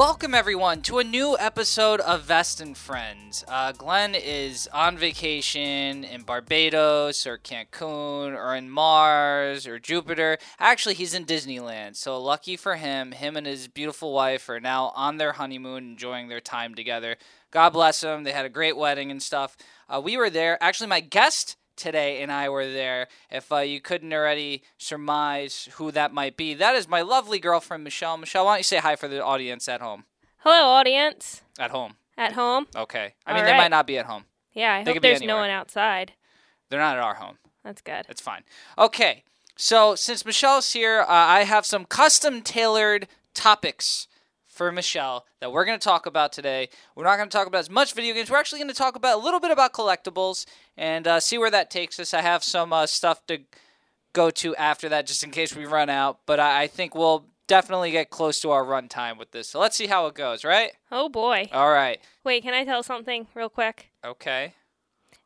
Welcome, everyone, to a new episode of Vest and Friends. Uh, Glenn is on vacation in Barbados or Cancun or in Mars or Jupiter. Actually, he's in Disneyland. So, lucky for him, him and his beautiful wife are now on their honeymoon, enjoying their time together. God bless them. They had a great wedding and stuff. Uh, we were there. Actually, my guest today and I were there. If uh, you couldn't already surmise who that might be, that is my lovely girlfriend, Michelle. Michelle, why don't you say hi for the audience at home? Hello, audience At home. at home. Okay. I All mean, they might not be at home. Yeah, I They hope there's no one outside. They're not at our home. That's good. It's fine. Okay. So, since Michelle's here, uh, I have some custom tailored topics for Michelle that we're going to talk about today. We're not going to talk about as much video games. We're actually going to talk about a little bit about collectibles and uh, see where that takes us. I have some uh, stuff to go to after that just in case we run out, but I, I think we'll definitely get close to our run time with this. So, let's see how it goes, right? Oh boy. All right. Wait, can I tell something real quick? Okay.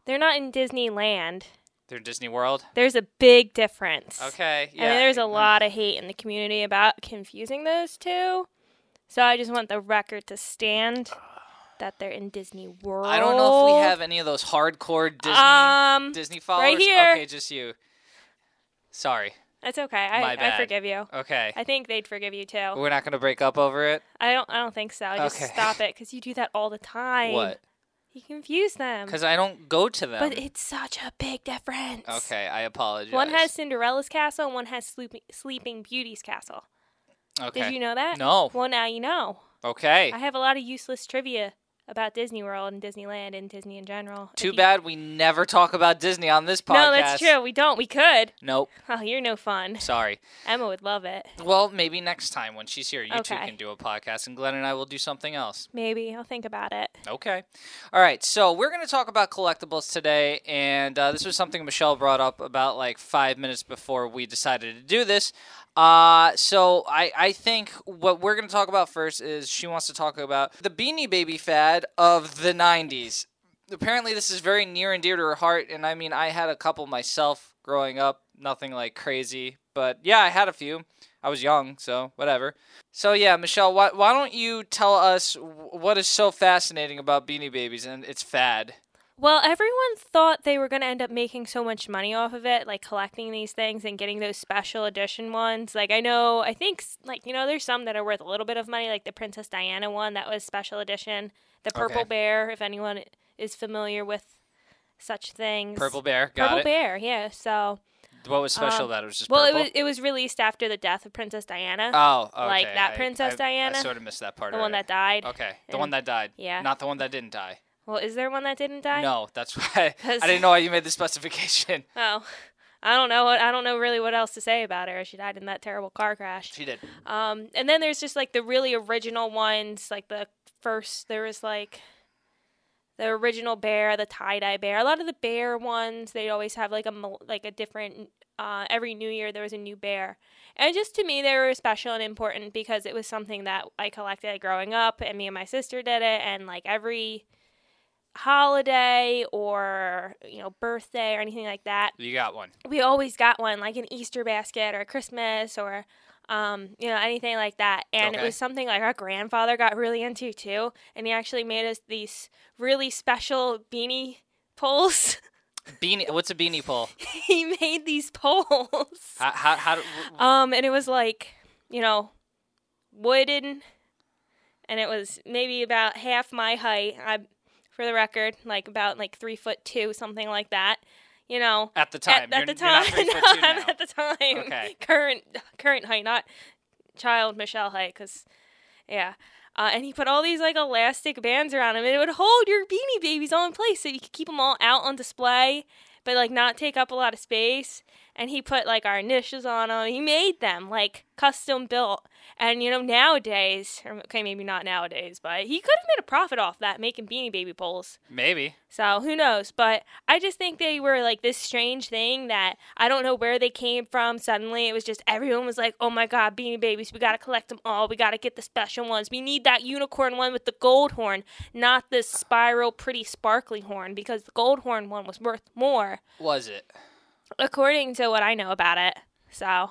They're not in Disneyland. They're Disney World. There's a big difference. Okay. I Yeah. mean, there's a lot of hate in the community about confusing those two. So I just want the record to stand that they're in Disney World. I don't know if we have any of those hardcore Disney Um, Disney followers. Right here. Okay, just you. Sorry. That's okay. I, I forgive you. Okay. I think they'd forgive you too. We're not going to break up over it. I don't. I don't think so. Just Okay. stop it, because you do that all the time. What? You confuse them. Because I don't go to them. But it's such a big difference. okay, I apologize. One has Cinderella's castle, and one has Sleeping, Sleeping Beauty's castle. Okay. Did you know that? No. Well, now you know. Okay. I have a lot of useless trivia about Disney World and Disneyland and Disney in general. Too you- bad we never talk about Disney on this podcast. No, that's true. We don't. We could. Nope. Oh, you're no fun. Sorry. Emma would love it. Well, maybe next time when she's here, you two can do a podcast, and Glenn and I will do something else. Maybe I'll think about it. Okay. All right. So we're going to talk about collectibles today, and uh, this was something Michelle brought up about like five minutes before we decided to do this. Uh, so I, I think what we're going to talk about first is she wants to talk about the Beanie Baby fad of the 90s. Apparently, this is very near and dear to her heart, and I mean, I had a couple myself growing up, nothing like crazy, but yeah, I had a few. I was young, so whatever. So yeah, Michelle, why, why don't you tell us what is so fascinating about Beanie Babies and its fad? Well, everyone thought they were going to end up making so much money off of it, like collecting these things and getting those special edition ones. Like, I know, I think, like, you know, there's some that are worth a little bit of money, like the Princess Diana one that was special edition. The Purple Okay. Bear, if anyone is familiar with such things. Purple Bear, got Purple it. Bear, yeah. So, What was special Um, about it? It was just well, it was it was released after the death of Princess Diana, Oh, okay. like that I- Princess I- Diana? I sort of missed that part. the one that died. Okay, the and- one that died. yeah. Not the one that didn't die. Well, is there one that didn't die? No, that's why I didn't know why you made the specification. Oh, I don't know what I don't know really what else to say about her. She died in that terrible car crash. She did. Um, and then there's just like the really original ones, like the first. There was like the original bear, the tie dye bear. A lot of the bear ones, they always have like a like a different. Uh, every New Year there was a new bear, and just to me they were special and important because it was something that I collected growing up, and me and my sister did it, and like every holiday or you know birthday or anything like that You got one. we always got one like an Easter basket or Christmas or um, you know anything like that and Okay. it was something like our grandfather got really into too and he actually made us these really special beanie poles Beanie. What's a beanie pole? he made these poles How? How? how do- um and it was like you know wooden and it was maybe about half my height I for the record like about like three foot two something like that you know at the time. At, at the time, no, at the time. Okay. Current current height, not child Michelle height, because yeah. Uh, and he put all these like elastic bands around him, and it would hold your beanie babies all in place, so you could keep them all out on display, but like not take up a lot of space. And he put like our initials on them. He made them like custom built. And you know nowadays, or, okay, maybe not nowadays, but he could have made a profit off that making beanie baby poles. Maybe. So who knows? But I just think they were like this strange thing that I don't know where they came from. Suddenly, it was just everyone was like, "Oh my god, Beanie Babies! We gotta collect them all. We gotta get the special ones. We need that unicorn one with the gold horn, not this spiral, pretty, sparkly horn, because the gold horn one was worth more, Was it? According to what I know about it." So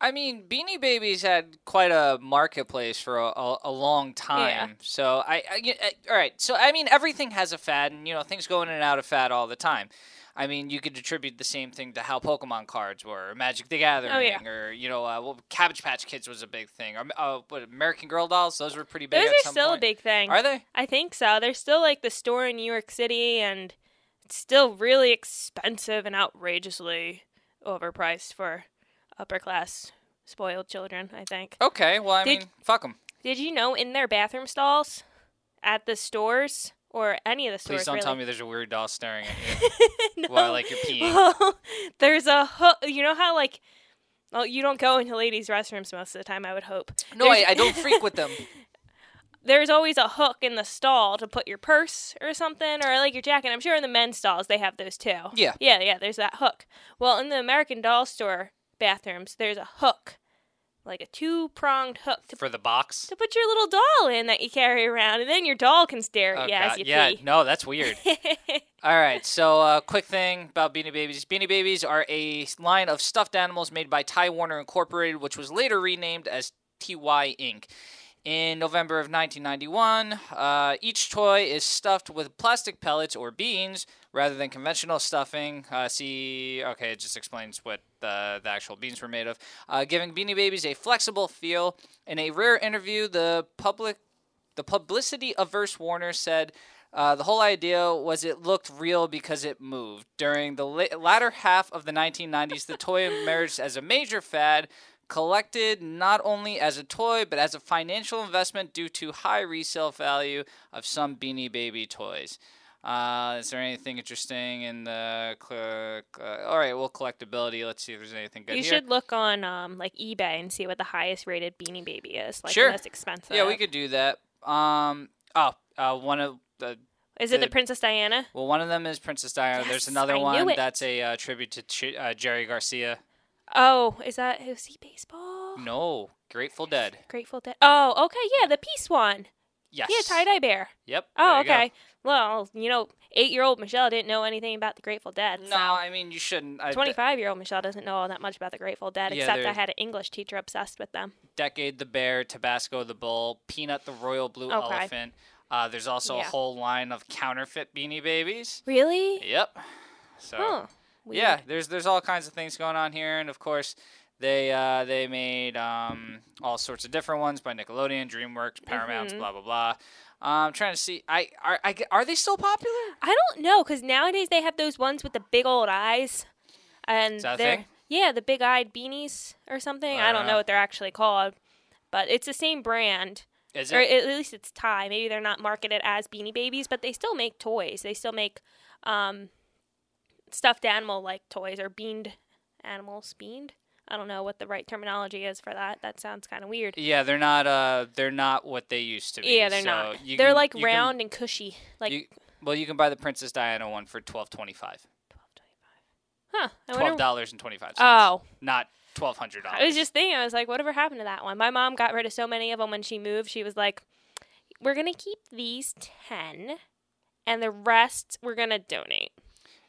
I mean, Beanie Babies had quite a marketplace for a, a, a long time. Yeah. So I, I, uh, all right. So I mean, everything has a fad, and you know, things go in and out of fad all the time. I mean, you could attribute the same thing to how Pokemon cards were, or Magic the Gathering, Oh, yeah. or you know, uh, well, Cabbage Patch Kids was a big thing. Or, uh, what American Girl dolls? Those were pretty big. Those are still point. a big thing. Are they? I think so. They're still like the store in New York City, and still really expensive and outrageously overpriced for upper class spoiled children. I think. Okay. Well, I Did- mean, fuck them. Did you know in their bathroom stalls, at the stores or any of the stores? Please don't really, tell me there's a weird doll staring at you no. while like you're peeing. Well, there's a hook. You know how like, well, you don't go into ladies' restrooms most of the time. I would hope. No, I, I don't freak with them. There's always a hook in the stall to put your purse or something, or like your jacket. I'm sure in the men's stalls they have those too. Yeah. Yeah, yeah. There's that hook. Well, in the American Doll store bathrooms, there's a hook, like a two pronged hook to For the box. to put your little doll in that you carry around, and then your doll can stare at Oh, you as God. you yeah, pee. no, that's weird. All right, so uh, quick thing about Beanie Babies. Beanie Babies are a line of stuffed animals made by Ty Warner Incorporated, which was later renamed as TY Inc. In November of 1991, uh, each toy is stuffed with plastic pellets or beans rather than conventional stuffing. Uh, see, okay, it just explains what the, the actual beans were made of, uh, giving Beanie Babies a flexible feel. In a rare interview, the public the publicity averse Warner said uh, the whole idea was it looked real because it moved. During the la- latter half of the 1990s, the toy emerged as a major fad, collected not only as a toy but as a financial investment due to high resale value of some Beanie Baby toys. Uh, is there anything interesting in the? Cl- uh, all right, well, collectability. Let's see if there's anything good You here. should look on um like eBay and see what the highest rated Beanie Baby is, like Sure. the most expensive. Yeah, we could do that. Um. Oh, uh, one of the Is it the the- Princess Diana? Well, one of them is Princess Diana. There's another I one that's a uh, tribute to Ch- uh, Jerry Garcia. Oh, is that is he baseball? No, Grateful Dead. Grateful Dead. Oh, okay, yeah, the peace one. Yes. Yeah, tie dye bear. Yep. Oh, you go. okay. Well, you know, eight-year-old Michelle didn't know anything about the Grateful Dead. No, so. I mean you shouldn't. 25 year old Michelle doesn't know all that much about the Grateful Dead, Yeah, except I had an English teacher obsessed with them. Decade the Bear, Tabasco the Bull, Peanut the Royal Blue Okay. Elephant. Uh, there's also a whole line of counterfeit Beanie Babies. Really? Yep. So Huh. Weird. yeah, there's there's all kinds of things going on here, and of course. They uh, they made um, all sorts of different ones by Nickelodeon, DreamWorks, Paramount, Mhm. blah blah blah. Uh, I'm trying to see. I are I, are they still popular? I don't know, because nowadays they have those ones with the big old eyes. And Is that a they're, yeah, the big eyed beanies or something. I I don't know. what they're actually called, but it's the same brand. Is Or it? at least it's Ty. Maybe they're not marketed as Beanie Babies, but they still make toys. They still make um, stuffed animal like toys or beaned animals. Beaned? I don't know what the right terminology is for that. That sounds kind of weird. Yeah, they're not. Uh, they're not what they used to be. Yeah, they're so not. you They're can- like you can- round and cushy. Like you- well, you can buy the Princess Diana one for twelve twenty five. huh? I Twelve dollars and twenty-five. Oh, not twelve hundred dollars. I was just thinking. I was like, whatever happened to that one? My mom got rid of so many of them when she moved. She was like, "We're gonna keep these ten, and the rest we're gonna donate."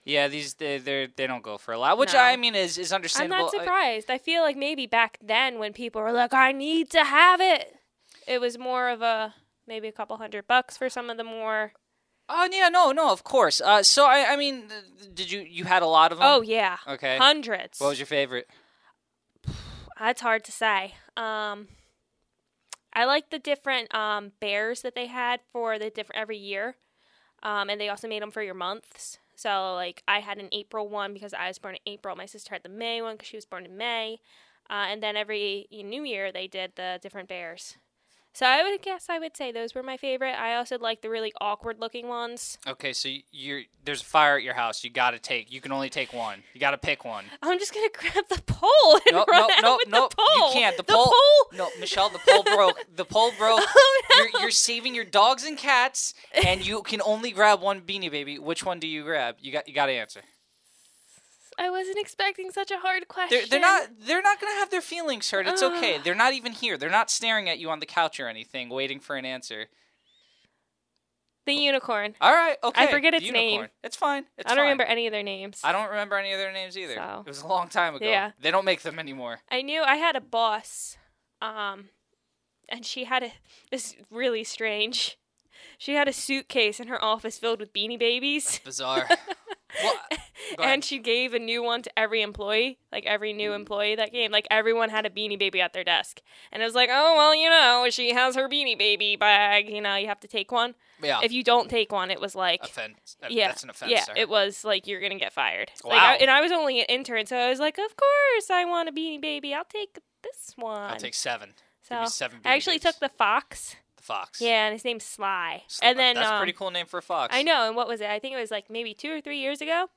Yeah, these they they they don't go for a lot, which No. I mean is is understandable. I'm understandable. not I- surprised. I feel like maybe back then when people were like, "I need to have it," it was more of a maybe a couple hundred bucks for some of the more. Oh yeah, no, no, of course. Uh, so I I mean, th- did you you had a lot of them? Oh yeah, okay. hundreds. What was your favorite? That's hard to say. Um, I like the different um, bears that they had for the different every year, um, and they also made them for your months. So like I had an April one because I was born in April. My sister had the May one because she was born in May, uh, and then every New Year they did the different bears. So I would guess I would say those were my favorite. I also like the really awkward looking ones. Okay, so you're there's a fire at your house. You got to take. You can only take one. You got to pick one. I'm just gonna grab the pole and No, run no, out no, with no. the pole. You can't. The, the pole. pole. No, Michelle, the pole broke. The pole broke. Oh, no. You're, you're saving your dogs and cats, and you can only grab one beanie baby. Which one do you grab? You got you got to answer. I wasn't expecting such a hard question. They're, they're not they're not gonna have their feelings hurt. It's okay. They're not even here. They're not staring at you on the couch or anything, waiting for an answer. The unicorn. All right, okay. I forget its name. It's fine. It's I don't fine. remember any of their names. I don't remember any of their names either. So. It was a long time ago. Yeah. They don't make them anymore. I knew I had a boss, um, and she had a this really strange. She had a suitcase in her office filled with beanie babies, Bizarre. well, and she gave a new one to every employee, like every new mm. employee that came. Like everyone had a beanie baby at their desk, and it was like, oh well, you know, she has her beanie baby bag. You know, you have to take one. yeah. If you don't take one, it was like. offense. Yeah, That's an offense. yeah, sir. it was like you're gonna get fired. Like, Wow. I, and I was only an intern, so I was like, of course I want a beanie baby. I'll take this one. I'll take seven. So seven. I actually Beanie took the fox. The fox. Yeah, and his name's Sly. Sl- and then that's a um, pretty cool name for a fox. I know. And what was it? I think it was like maybe two or three years ago.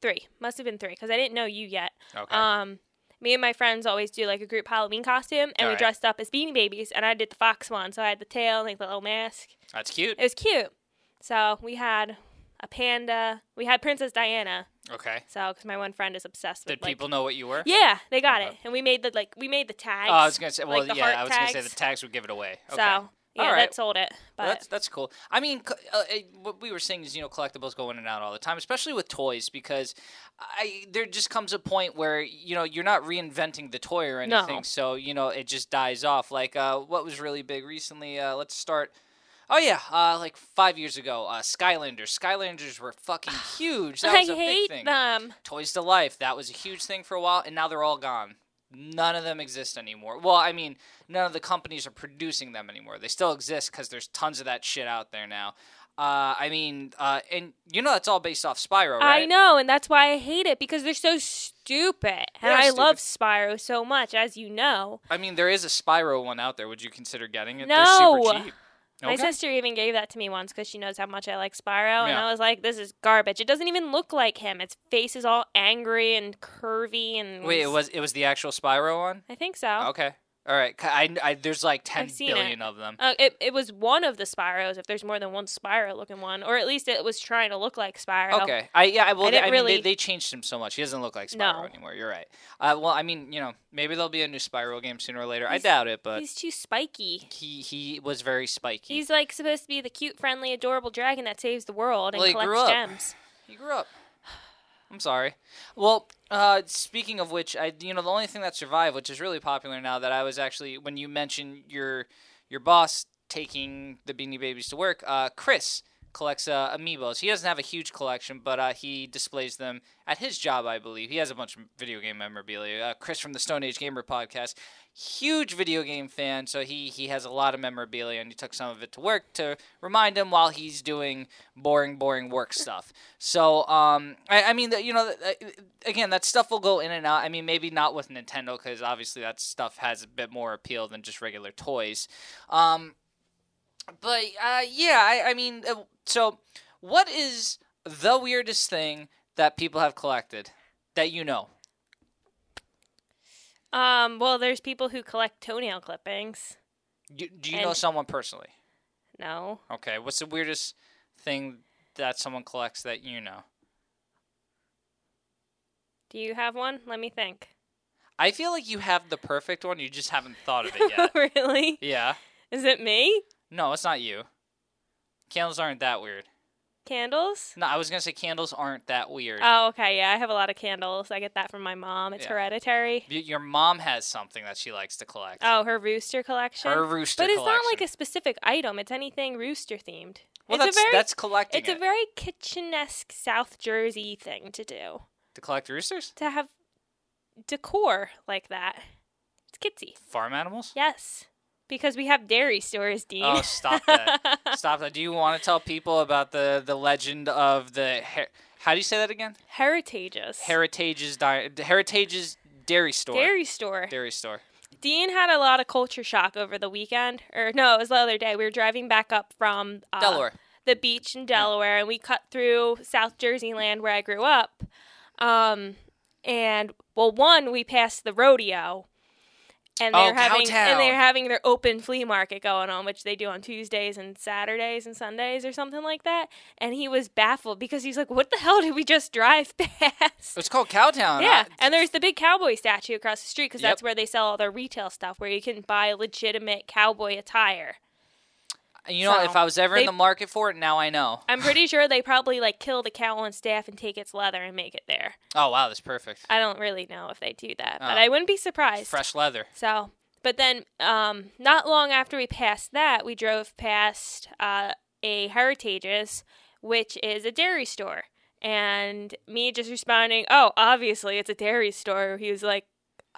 Three must have been three because I didn't know you yet. Okay. Um, me and my friends always do like a group Halloween costume, and we Alright. dressed up as Beanie Babies. And I did the fox one, so I had the tail, and like the little mask. that's cute. It was cute. So we had a panda. We had Princess Diana. Okay. So because my one friend is obsessed with Did like. people know what you were? Yeah, they got Okay. it, and we made the like we made the tags. Oh, I was gonna say. Well, like yeah, I was gonna say tags. the tags would give it away. Okay. So yeah, that sold it. But Well, that's that's cool. I mean, uh, uh, what we were saying is, you know, collectibles go in and out all the time, especially with toys, because I there just comes a point where you know you're not reinventing the toy or No. anything, so you know it just dies off. Like uh, what was really big recently? Uh, let's start. Oh yeah, uh, like five years ago, uh, Skylanders. Skylanders were fucking huge. That I was a big hate thing. them. Toys to Life. That was a huge thing for a while, and now they're all gone. None of them exist anymore. Well, I mean, none of the companies are producing them anymore. They still exist because there's tons of that shit out there now. Uh, I mean, uh, and you know that's all based off Spyro, right? I know, and that's why I hate it because they're so stupid. And are I love. Spyro so much, as you know. I mean, there is a Spyro one out there. Would you consider getting it? No. They're super cheap. My sister even gave that to me once because she knows how much I like Spyro, and I was like, "This is garbage. It doesn't even look like him. Its face is all angry and curvy and." Wait, it was it was the actual Spyro one? I think so. Okay, all right. I, I there's like ten billion of them. Uh, it it was one of the Spyros. If there's more than one Spyro looking one, or at least it was trying to look like Spyro. Okay. I yeah. Well, I they, I mean, really- they, they changed him so much. He doesn't look like Spyro No. anymore. You're right. Uh, well, I mean, you know, maybe there'll be a new Spyro game sooner or later. I doubt it, but He's too spiky. he he was very spiky. He's like supposed to be the cute, friendly, adorable dragon that saves the world and Well, collects gems. He grew up. I'm sorry. Well, uh, speaking of which, I you know the only thing that survived, which is really popular now, that I was actually when you mentioned your your boss taking the Beanie Babies to work, uh, Chris collects uh, amiibos. He doesn't have a huge collection, but uh, he displays them at his job, I believe. He has a bunch of video game memorabilia. Uh, Chris from the Stone Age Gamer podcast, huge video game fan, so he he has a lot of memorabilia, and he took some of it to work to remind him while he's doing boring, boring work stuff. So, um, I, I mean, the- you know, uh, again, that stuff will go in and out. I mean, maybe not with Nintendo because obviously that stuff has a bit more appeal than just regular toys. Um, but uh, yeah, I, I mean, uh, so what is the weirdest thing that people have collected that you know? Um, well, there's people who collect toenail clippings. You, do you know someone personally? No. Okay, what's the weirdest thing that someone collects that you know? Do you have one? Let me think. I feel like you have the perfect one. You just haven't thought of it yet. really? yeah. Is it me? No, it's not you. Candles aren't that weird. Candles? No, I was gonna say candles aren't that weird. Oh, okay. Yeah, I have a lot of candles. I get that from my mom. It's Yeah. hereditary. Y- Your mom has something that she likes to collect. Oh, her rooster collection. Her rooster but it's collection. not like a specific item. It's anything rooster themed. well, it's that's a very that's collecting it's it. a very kitchen-esque South Jersey thing to do. to collect roosters, To have decor like that. It's kitsy. farm animals. Yes. Because we have dairy stores, Dean. Oh, stop that! stop that! Do you want to tell people about the the legend of the her- how do you say that again? Heritages. Heritage's di- Heritage's dairy store. Dairy store. Dairy store. Dean had a lot of culture shock over the weekend. Or no, it was the other day. We were driving back up from uh, Delaware. the beach in Delaware, and we cut through South Jersey land where I grew up. Um, and well, one we passed the rodeo, and Oh, they're having Cowtown. and they're oh, having their open flea market going on, which they do on Tuesdays and Saturdays and Sundays or something like that. And he was baffled because he's like, "What the hell did we just drive past?" It's called Cowtown. Yeah, I- and there's the big cowboy statue across the street because Yep. that's where they sell all their retail stuff, where you can buy legitimate cowboy attire. You know, So, if I was ever in the market for it, now I know. I'm pretty sure they probably like kill the cow on staff and take its leather and make it there. Oh wow, that's perfect. I don't really know if they do that, but Oh. I wouldn't be surprised. Fresh leather. So, but then, um, not long after we passed that, we drove past uh, a Heritage's, which is a dairy store. And me just responding, "Oh, obviously it's a dairy store." He was like,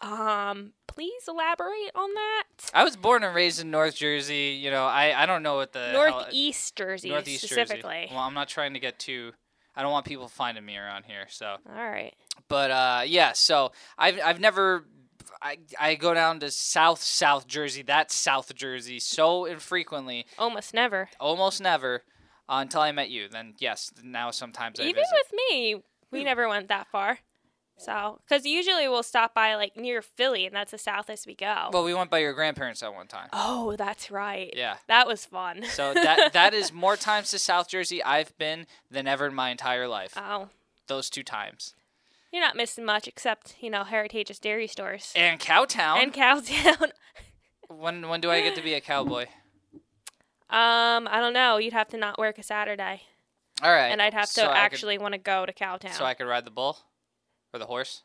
"Um, please elaborate on that." I was born and raised in North Jersey. You know, I, I don't know what the hell- Northeast Jersey, Northeast specifically. Jersey. Well, I'm not trying to get too. I don't want people finding me around here. So, All right. but uh, yeah. So I've I've never. I, I go down to South South Jersey. That's South Jersey so infrequently, Almost never. almost never, uh, until I met you. Then yes, now sometimes I Even visit. with me, we never went that far. So, because usually we'll stop by like near Philly, and that's the southest we go. well, we went by your grandparents at one time. oh, that's right. Yeah. That was fun. So that that is more times to South Jersey I've been than ever in my entire life. oh, Those two times. you're not missing much except you know Heritage's dairy stores And Cowtown. and Cowtown. when when do I get to be a cowboy? um, I don't know. You'd have to not work a Saturday, All right. and I'd have to so I could- actually want to go to Cowtown. so I could ride the bull or the horse.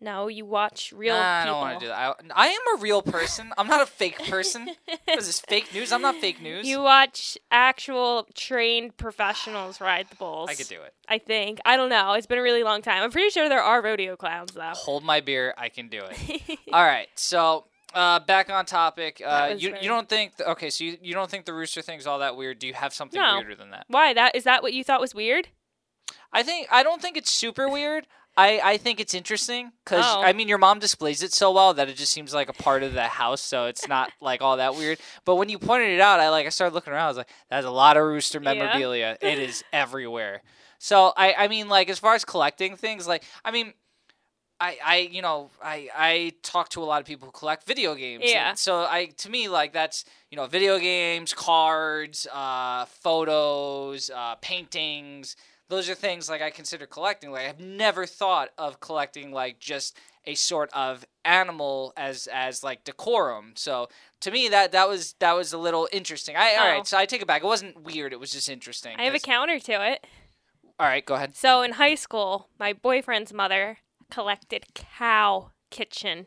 no, you watch real nah, I people. don't want to do that. I, I am a real person. I'm not a fake person. what is this fake news? I'm not fake news. You watch actual trained professionals ride the bulls. I could do it. I think. I don't know. It's been a really long time. I'm pretty sure there are rodeo clowns though. Hold my beer. I can do it. All right. So uh, back on topic. Uh, you you don't think th- okay? So you, you don't think the rooster thing's all that weird? Do you have something No. weirder than that? Why? That is that what you thought was weird? I think I don't think it's super weird. I, I think it's interesting because Oh. I mean your mom displays it so well that it just seems like a part of the house, so it's not like all that weird. But when you pointed it out, I like I started looking around. I was like, "That's a lot of rooster Yeah. memorabilia. it is everywhere." So I I mean like as far as collecting things, like I mean. I, I you know I, I talk to a lot of people who collect video games. Yeah. So I to me like that's you know video games, cards, uh, photos, uh, paintings. Those are things like I consider collecting. Like I've never thought of collecting like just a sort of animal as as like decorum. So to me that that was that was a little interesting. I Oh. right. So I take it back. It wasn't weird. It was just interesting. I have a counter to it. all right. Go ahead. So in high school, my boyfriend's mother collected cow kitchen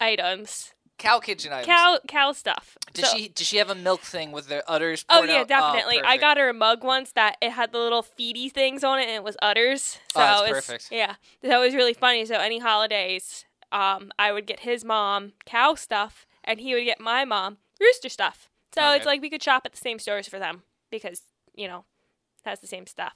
items. Cow kitchen items. Cow cow stuff. Does So- she does she have a milk thing with the udders? Oh yeah, out? definitely. I got her a mug once that it had the little feedy things on it, and it was udders. So Oh, that's it was, perfect. Yeah, that was really funny. So any holidays, um, I would get his mom cow stuff, and he would get my mom rooster stuff. So Okay. it's like we could shop at the same stores for them because you know, has the same stuff.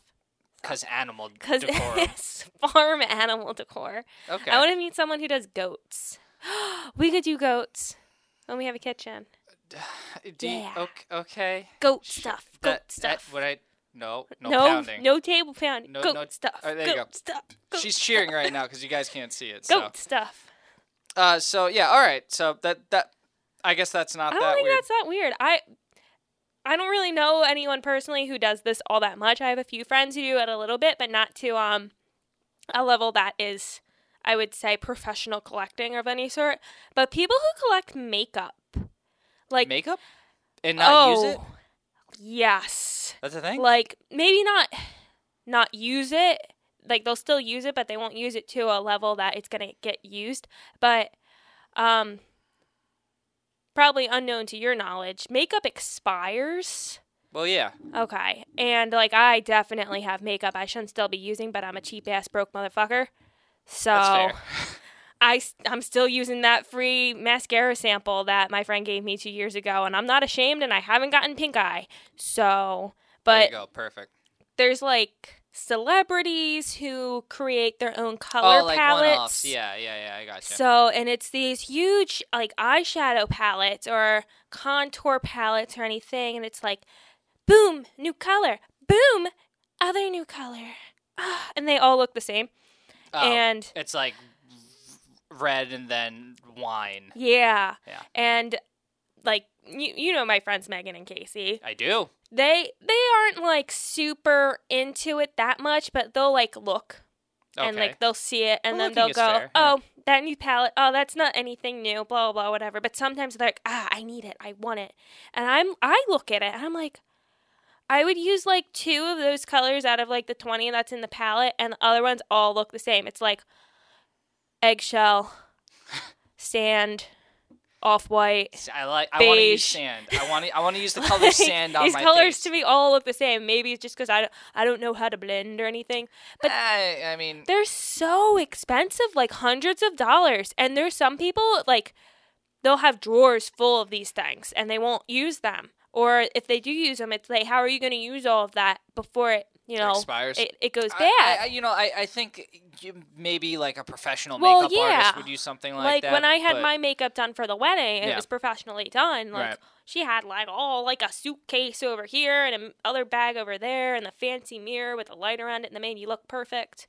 Cause animal Because decorum. it's farm animal decor. Okay. I want to meet someone who does goats. we could do goats when we have a kitchen. Do you- Yeah. okay, okay. Goat stuff. Goat That, that stuff. what I no no, no, pounding. no table pounding. No- goat no- stuff. oh, there you goat go. stuff. Goat She's stuff. cheering right now because you guys can't see it. So, Goat stuff. uh, so yeah, all right. So that that I guess that's not I don't that think weird. that's that weird. I I don't really know anyone personally who does this all that much. I have a few friends who do it a little bit, but not to um a level that is I would say professional collecting of any sort. But people who collect makeup. Like Makeup and not oh, use it. Yes. That's the thing. Like maybe not not use it. Like they'll still use it, but they won't use it to a level that it's gonna get used. But um probably unknown to your knowledge, makeup expires. well, yeah. Okay. And like I definitely have makeup I shouldn't still be using, but I'm a cheap ass broke motherfucker. So. I, am still using that free mascara sample that my friend gave me two years ago, and I'm not ashamed, and I haven't gotten pink eye. So, there you but go. Perfect. there's like celebrities who create their own color oh, like palettes. Yeah, yeah, yeah. I got gotcha. So, and it's these huge like eyeshadow palettes or contour palettes or anything, and it's like, boom, new color, boom, other new color, Ah, and they all look the same. Oh, And it's like red and then wine. yeah, Yeah. and like you, you know my friends Megan and Casey. I do. They they aren't like super into it that much, but they'll like look and like they'll see it and Well, then they'll go, fair, yeah. "Oh, that new palette. Oh, that's not anything new. Blah blah blah, whatever." But sometimes they're like, "Ah, I need it. I want it," and I'm I look at it and I'm like. I would use like two of those colors out of like the 20 that's in the palette, and the other ones all look the same. It's like eggshell, sand, off white. I like. I want to use Beige. sand. I want to. I want to use the color sand on These my colors face. to me all look the same. Maybe it's just because I don't, I don't know how to blend or anything. But I, I mean, they're so expensive, like hundreds of dollars. And there's some people like they'll have drawers full of these things and they won't use them. Or if they do use them, it's like, how are you going to use all of that before it, you know, expires. it, it goes bad? I, I- you know, I, I think maybe like a professional Well, makeup yeah. artist would use something like, like that. Like when I had my makeup done for the wedding, Yeah. it was professionally done. Like Right. she had like all like a suitcase over here and another bag over there, and the fancy mirror with the light around it, and it made you look perfect.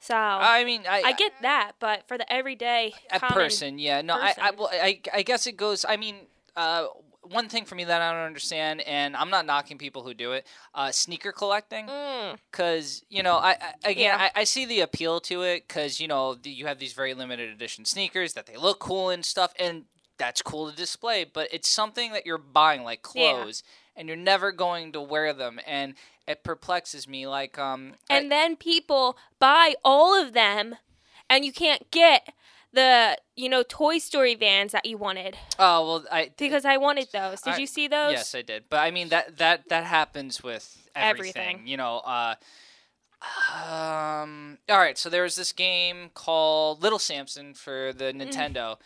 So I, I mean, I, get that, but for the everyday a person. Yeah, no, I, I, person. well, I, I guess it goes. I mean, uh, one thing for me that I don't understand, and I'm not knocking people who do it, uh, sneaker collecting. Mm, because you know I, I again Yeah. I, I see the appeal to it because you know the, you have these very limited edition sneakers that they look cool and stuff and that's cool to display but it's something that you're buying like Yeah. clothes and you're never going to wear them and it perplexes me like um I- and then people buy all of them, and you can't get the you know Toy Story vans that you wanted oh well I because I wanted those. Did I- you see those? Yes, I did. But I mean that that that happens with everything. Everything. You know, uh um all right, so there was this game called Little Samson for the Mm. Nintendo.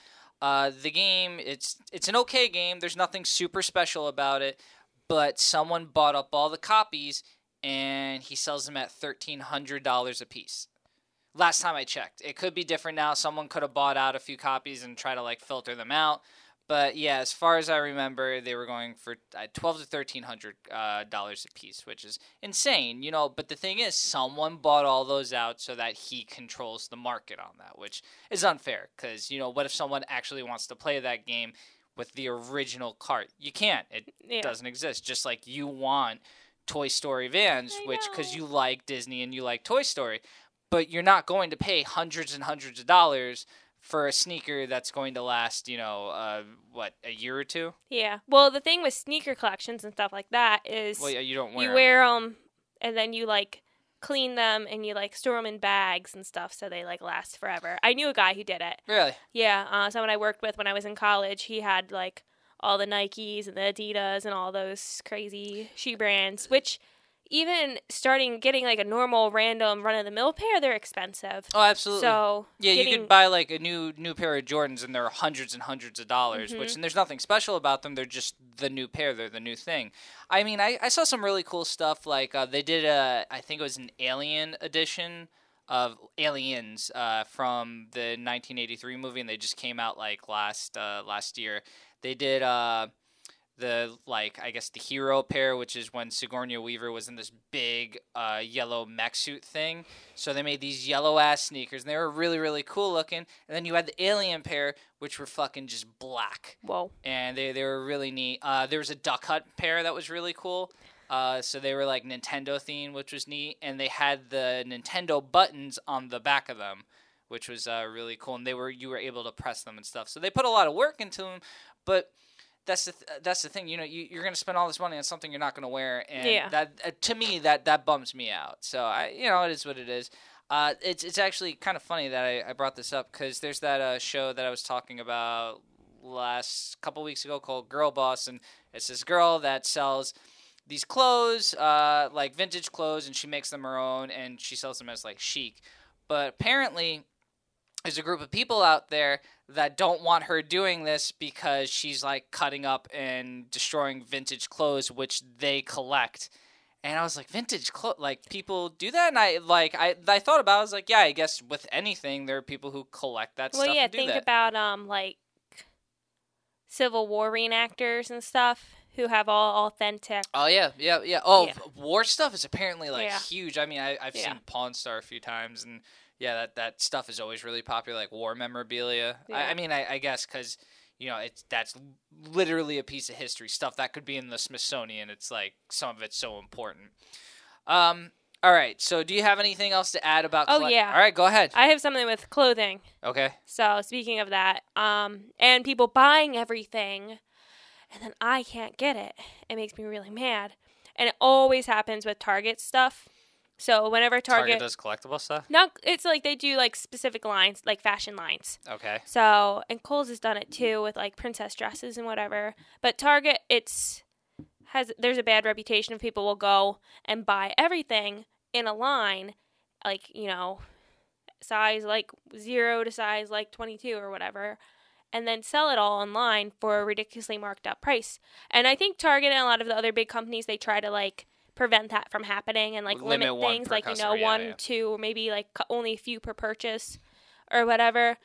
Uh the game it's it's an okay game. There's nothing super special about it, but someone bought up all the copies and he sells them at $1300 a piece. Last time I checked. It could be different now. Someone could have bought out a few copies and try to like filter them out. But yeah, as far as I remember, they were going for uh, twelve to thirteen hundred uh, dollars a piece, which is insane, you know. But the thing is, someone bought all those out so that he controls the market on that, which is unfair. Because you know, what if someone actually wants to play that game with the original cart? You can't. It Yeah. doesn't exist. Just like you want Toy Story vans, which because you like Disney and you like Toy Story, but you're not going to pay hundreds and hundreds of dollars for a sneaker that's going to last, you know, uh, what a year or two. Yeah. Well, the thing with sneaker collections and stuff like that is Well, yeah, you don't wear. you wear them and then you like clean them and you like store them in bags and stuff so they like last forever. I knew a guy who did it. Really? Yeah, uh, someone I worked with when I was in college, he had like all the Nikes and the Adidas and all those crazy shoe brands, which even starting getting like a normal random run of the mill pair, they're expensive. Oh, absolutely. So yeah, you getting- could buy like a new new pair of Jordans, and they're hundreds and hundreds of dollars. Mm-hmm. Which and there's nothing special about them. They're just the new pair. They're the new thing. I mean, I, I saw some really cool stuff. Like uh, they did a, I think it was an Alien edition of Aliens uh, from the 1983 movie, and they just came out like last uh, last year. They did. The like I guess the hero pair, which is when Sigourney Weaver was in this big uh, yellow mech suit thing. So they made these yellow ass sneakers, and they were really really cool looking. And then you had the alien pair, which were fucking just black, Whoa. and they they were really neat. Uh, there was a Duck Hunt pair that was really cool. Uh, so they were like Nintendo themed, which was neat, and they had the Nintendo buttons on the back of them, which was uh, really cool. And they were you were able to press them and stuff. So they put a lot of work into them, but that's the th- that's the thing. You know, you, you're going to spend all this money on something you're not going to wear, and Yeah. that uh, to me that that bums me out. So I, you know, it is what it is. Uh, it's it's actually kind of funny that I, I brought this up because there's that uh, show that I was talking about last couple weeks ago called Girl Boss, and it's this girl that sells these clothes, uh, like vintage clothes, and she makes them her own, and she sells them as like chic. But apparently, there's a group of people out there that don't want her doing this because she's like cutting up and destroying vintage clothes which they collect and i was like vintage clothes like people do that and i like i i thought about it, i was like yeah i guess with anything there are people who collect that stuff. Well, stuff yeah. Think that. about um like Civil War reenactors and stuff who have all authentic. Oh yeah, yeah, yeah. Oh, Yeah. war stuff is apparently like Yeah. huge. I mean, I, I've Yeah. seen Pawn Star a few times, and yeah, that that stuff is always really popular, like war memorabilia. I, Yeah. I mean, I, I guess because you know it's that's literally a piece of history stuff that could be in the Smithsonian. It's like some of it's so important. Um. All right. So, do you have anything else to add about? Oh, collect- yeah. All right. Go ahead. I have something with clothing. Okay. So speaking of that, um, and people buying everything, and then I can't get it. It makes me really mad, and it always happens with Target stuff. So whenever Target Target, does collectible stuff. not it's like they do like specific lines, like fashion lines. Okay. So and Kohl's has done it too with like princess dresses and whatever. But Target, it's has there's a bad reputation of people will go and buy everything in a line, like you know, size like zero to size like twenty two or whatever, and then sell it all online for a ridiculously marked up price. And I think Target and a lot of the other big companies they try to like prevent that from happening and like Limit limit, things like you know one yeah. two maybe like only a few per purchase or whatever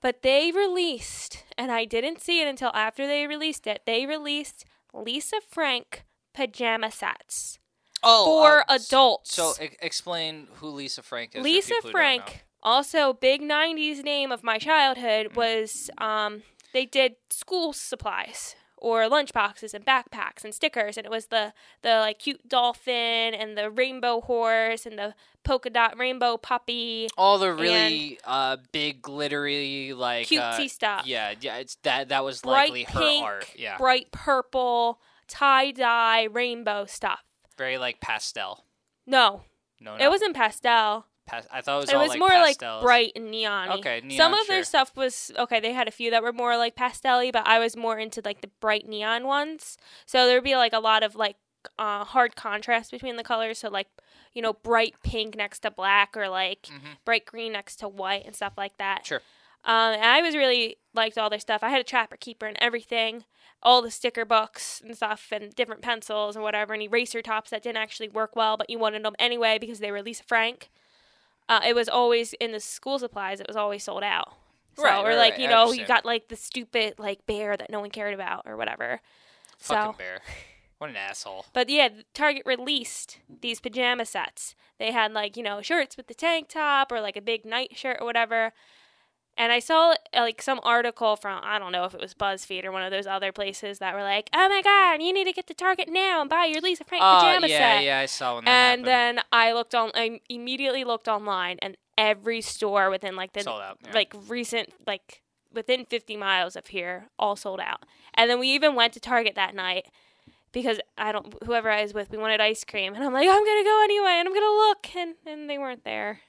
but they released and i didn't see it until after they released it they released lisa frank pajama sets Oh, for uh, adults So, e- explain who Lisa Frank is. lisa who don't know. frank also big 90s name of my childhood was um they did school supplies or lunch boxes and backpacks and stickers and it was the the like cute dolphin and the rainbow horse and the polka dot rainbow puppy All the really uh, big, glittery, like cutesy uh, stuff Yeah, yeah. It's that. That was bright likely her art. Yeah, bright purple tie dye rainbow stuff very like pastel. no, No, no. it wasn't pastel Pas- I thought it was it was like more pastels. like bright and neon Okay, some neon, of their stuff was okay they had a few that were more like pastel but i was more into like the bright neon ones. So there'd be like a lot of like uh, hard contrast between the colors. So like you know bright pink next to black or like Mhm. bright green next to white and stuff like that. Sure. um, and i was really liked all their stuff. I had a trapper keeper and everything all the sticker books and stuff and different pencils and whatever and eraser tops that didn't actually work well but you wanted them anyway because they were lisa frank uh, it was always in the school supplies. It was always sold out. So, Right, or right, like right, you know, you got like the stupid like bear that no one cared about or whatever. Fucking so, bear. What an asshole. but yeah, Target released these pajama sets. They had like you know shirts with the tank top or like a big night shirt or whatever. And I saw uh, like some article from I don't know if it was BuzzFeed or one of those other places that were like, "Oh my god, you need to get to Target now and buy your Lisa Frank Oh pajama yeah, set." yeah. I saw that and happened. then I looked on. I immediately looked online, and every store within like the sold out. Yeah. like recent like within 50 miles of here all sold out and then we even went to target that night because i don't whoever i was with we wanted ice cream and i'm like i'm gonna go anyway and i'm gonna look and and they weren't there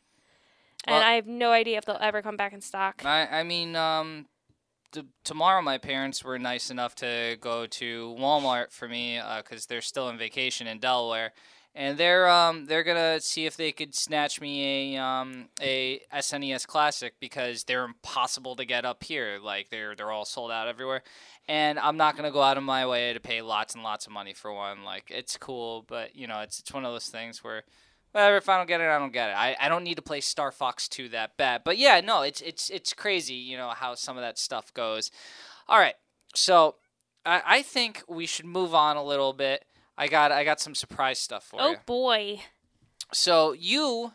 and Well- i have no idea if they'll ever come back in stock I, I mean, um, t- tomorrow my parents were nice enough to go to Walmart for me because they're still on vacation in Delaware, and they're um they're gonna see if they could snatch me a um a SNES Classic because they're impossible to get up here. Like they're they're all sold out everywhere, and I'm not gonna go out of my way to pay lots and lots of money for one. Like it's cool, but you know it's it's one of those things where whatever. If I don't get it, I don't get it. I, I don't need to play Star Fox 2 that bad. But yeah, no, it's it's it's crazy, you know, how some of that stuff goes. All right, so I, I think we should move on a little bit. I got I got some surprise stuff for oh you. Oh boy So you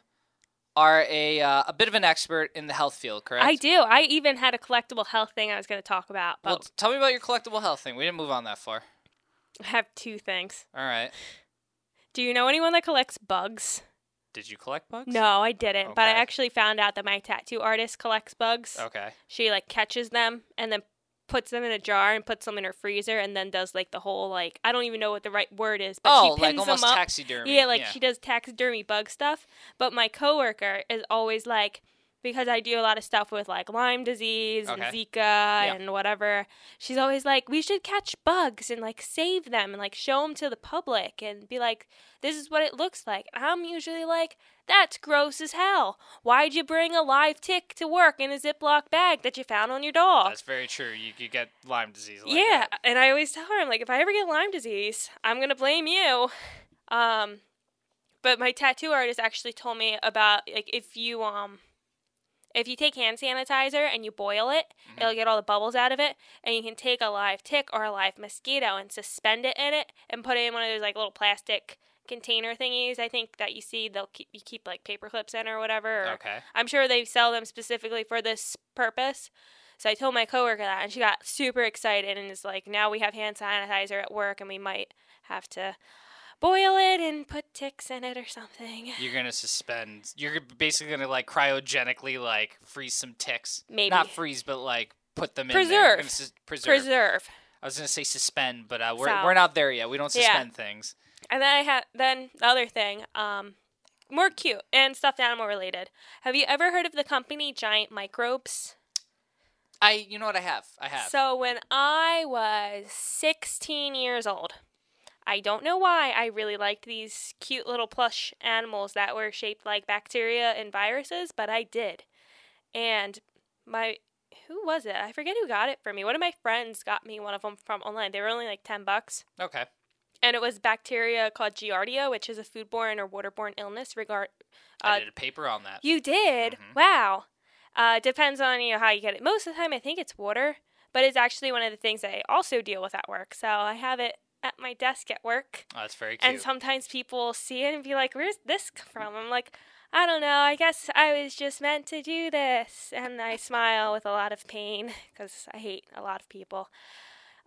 are a uh, a bit of an expert in the health field, correct? i do i even had a collectible health thing i was going to talk about but Well, tell me about your collectible health thing. We didn't move on that far. i have two things All right. Do you know anyone that collects bugs Did you collect bugs? no i didn't but i Okay. actually found out that my tattoo artist collects bugs Okay. she like catches them and then puts them in a jar and puts them in her freezer and then does like the whole like I don't even know what the right word is, but oh, she like pins almost them up. taxidermy. yeah, like she does taxidermy bug stuff. But my coworker is always like because I do a lot of stuff with like Lyme disease and Okay. Zika and whatever. She's always like, we should catch bugs and like save them and like show them to the public and be like, this is what it looks like. And I'm usually like, that's gross as hell. Why'd you bring a live tick to work in a Ziploc bag that you found on your dog? That's very true. You could get Lyme disease. Like yeah, that. and I always tell her, I'm like, if I ever get Lyme disease, I'm gonna blame you. Um, but my tattoo artist actually told me about like if you um, if you take hand sanitizer and you boil it, Mhm. it'll get all the bubbles out of it, and you can take a live tick or a live mosquito and suspend it in it and put it in one of those like little plastic container thingies. I think that you see they'll keep you keep like paper clips in or whatever. Or, Okay. I'm sure they sell them specifically for this purpose. So I told my coworker that, and she got super excited and is like, "Now we have hand sanitizer at work, and we might have to boil it and put ticks in it or something. You're gonna suspend. You're basically gonna like cryogenically like freeze some ticks. Maybe. not freeze, but like put them in Preserve. there. You're gonna sus- preserve. Preserve. I was gonna say suspend, but uh, we're So- we're not there yet. We don't Yeah. suspend things. And then I had then the other thing, um, more cute and stuffed animal related. Have you ever heard of the company Giant Microbes? I, you know what I have. I have. So when I was 16 years old, I don't know why I really liked these cute little plush animals that were shaped like bacteria and viruses, but I did. And my who was it? I forget who got it for me. One of my friends got me one of them from online. They were only like 10 bucks. okay. And it was bacteria called Giardia, which is a foodborne or waterborne illness. Regard, I uh, did a paper on that. you did? Mhm. Wow. Uh, depends on you know how you get it. Most of the time, I think it's water, but it's actually one of the things that I also deal with at work. So I have it at my desk at work, Oh, that's very cute. and sometimes people see it and be like, "Where's this from?" I'm like, "I don't know. I guess I was just meant to do this," and I smile with a lot of pain because I hate a lot of people.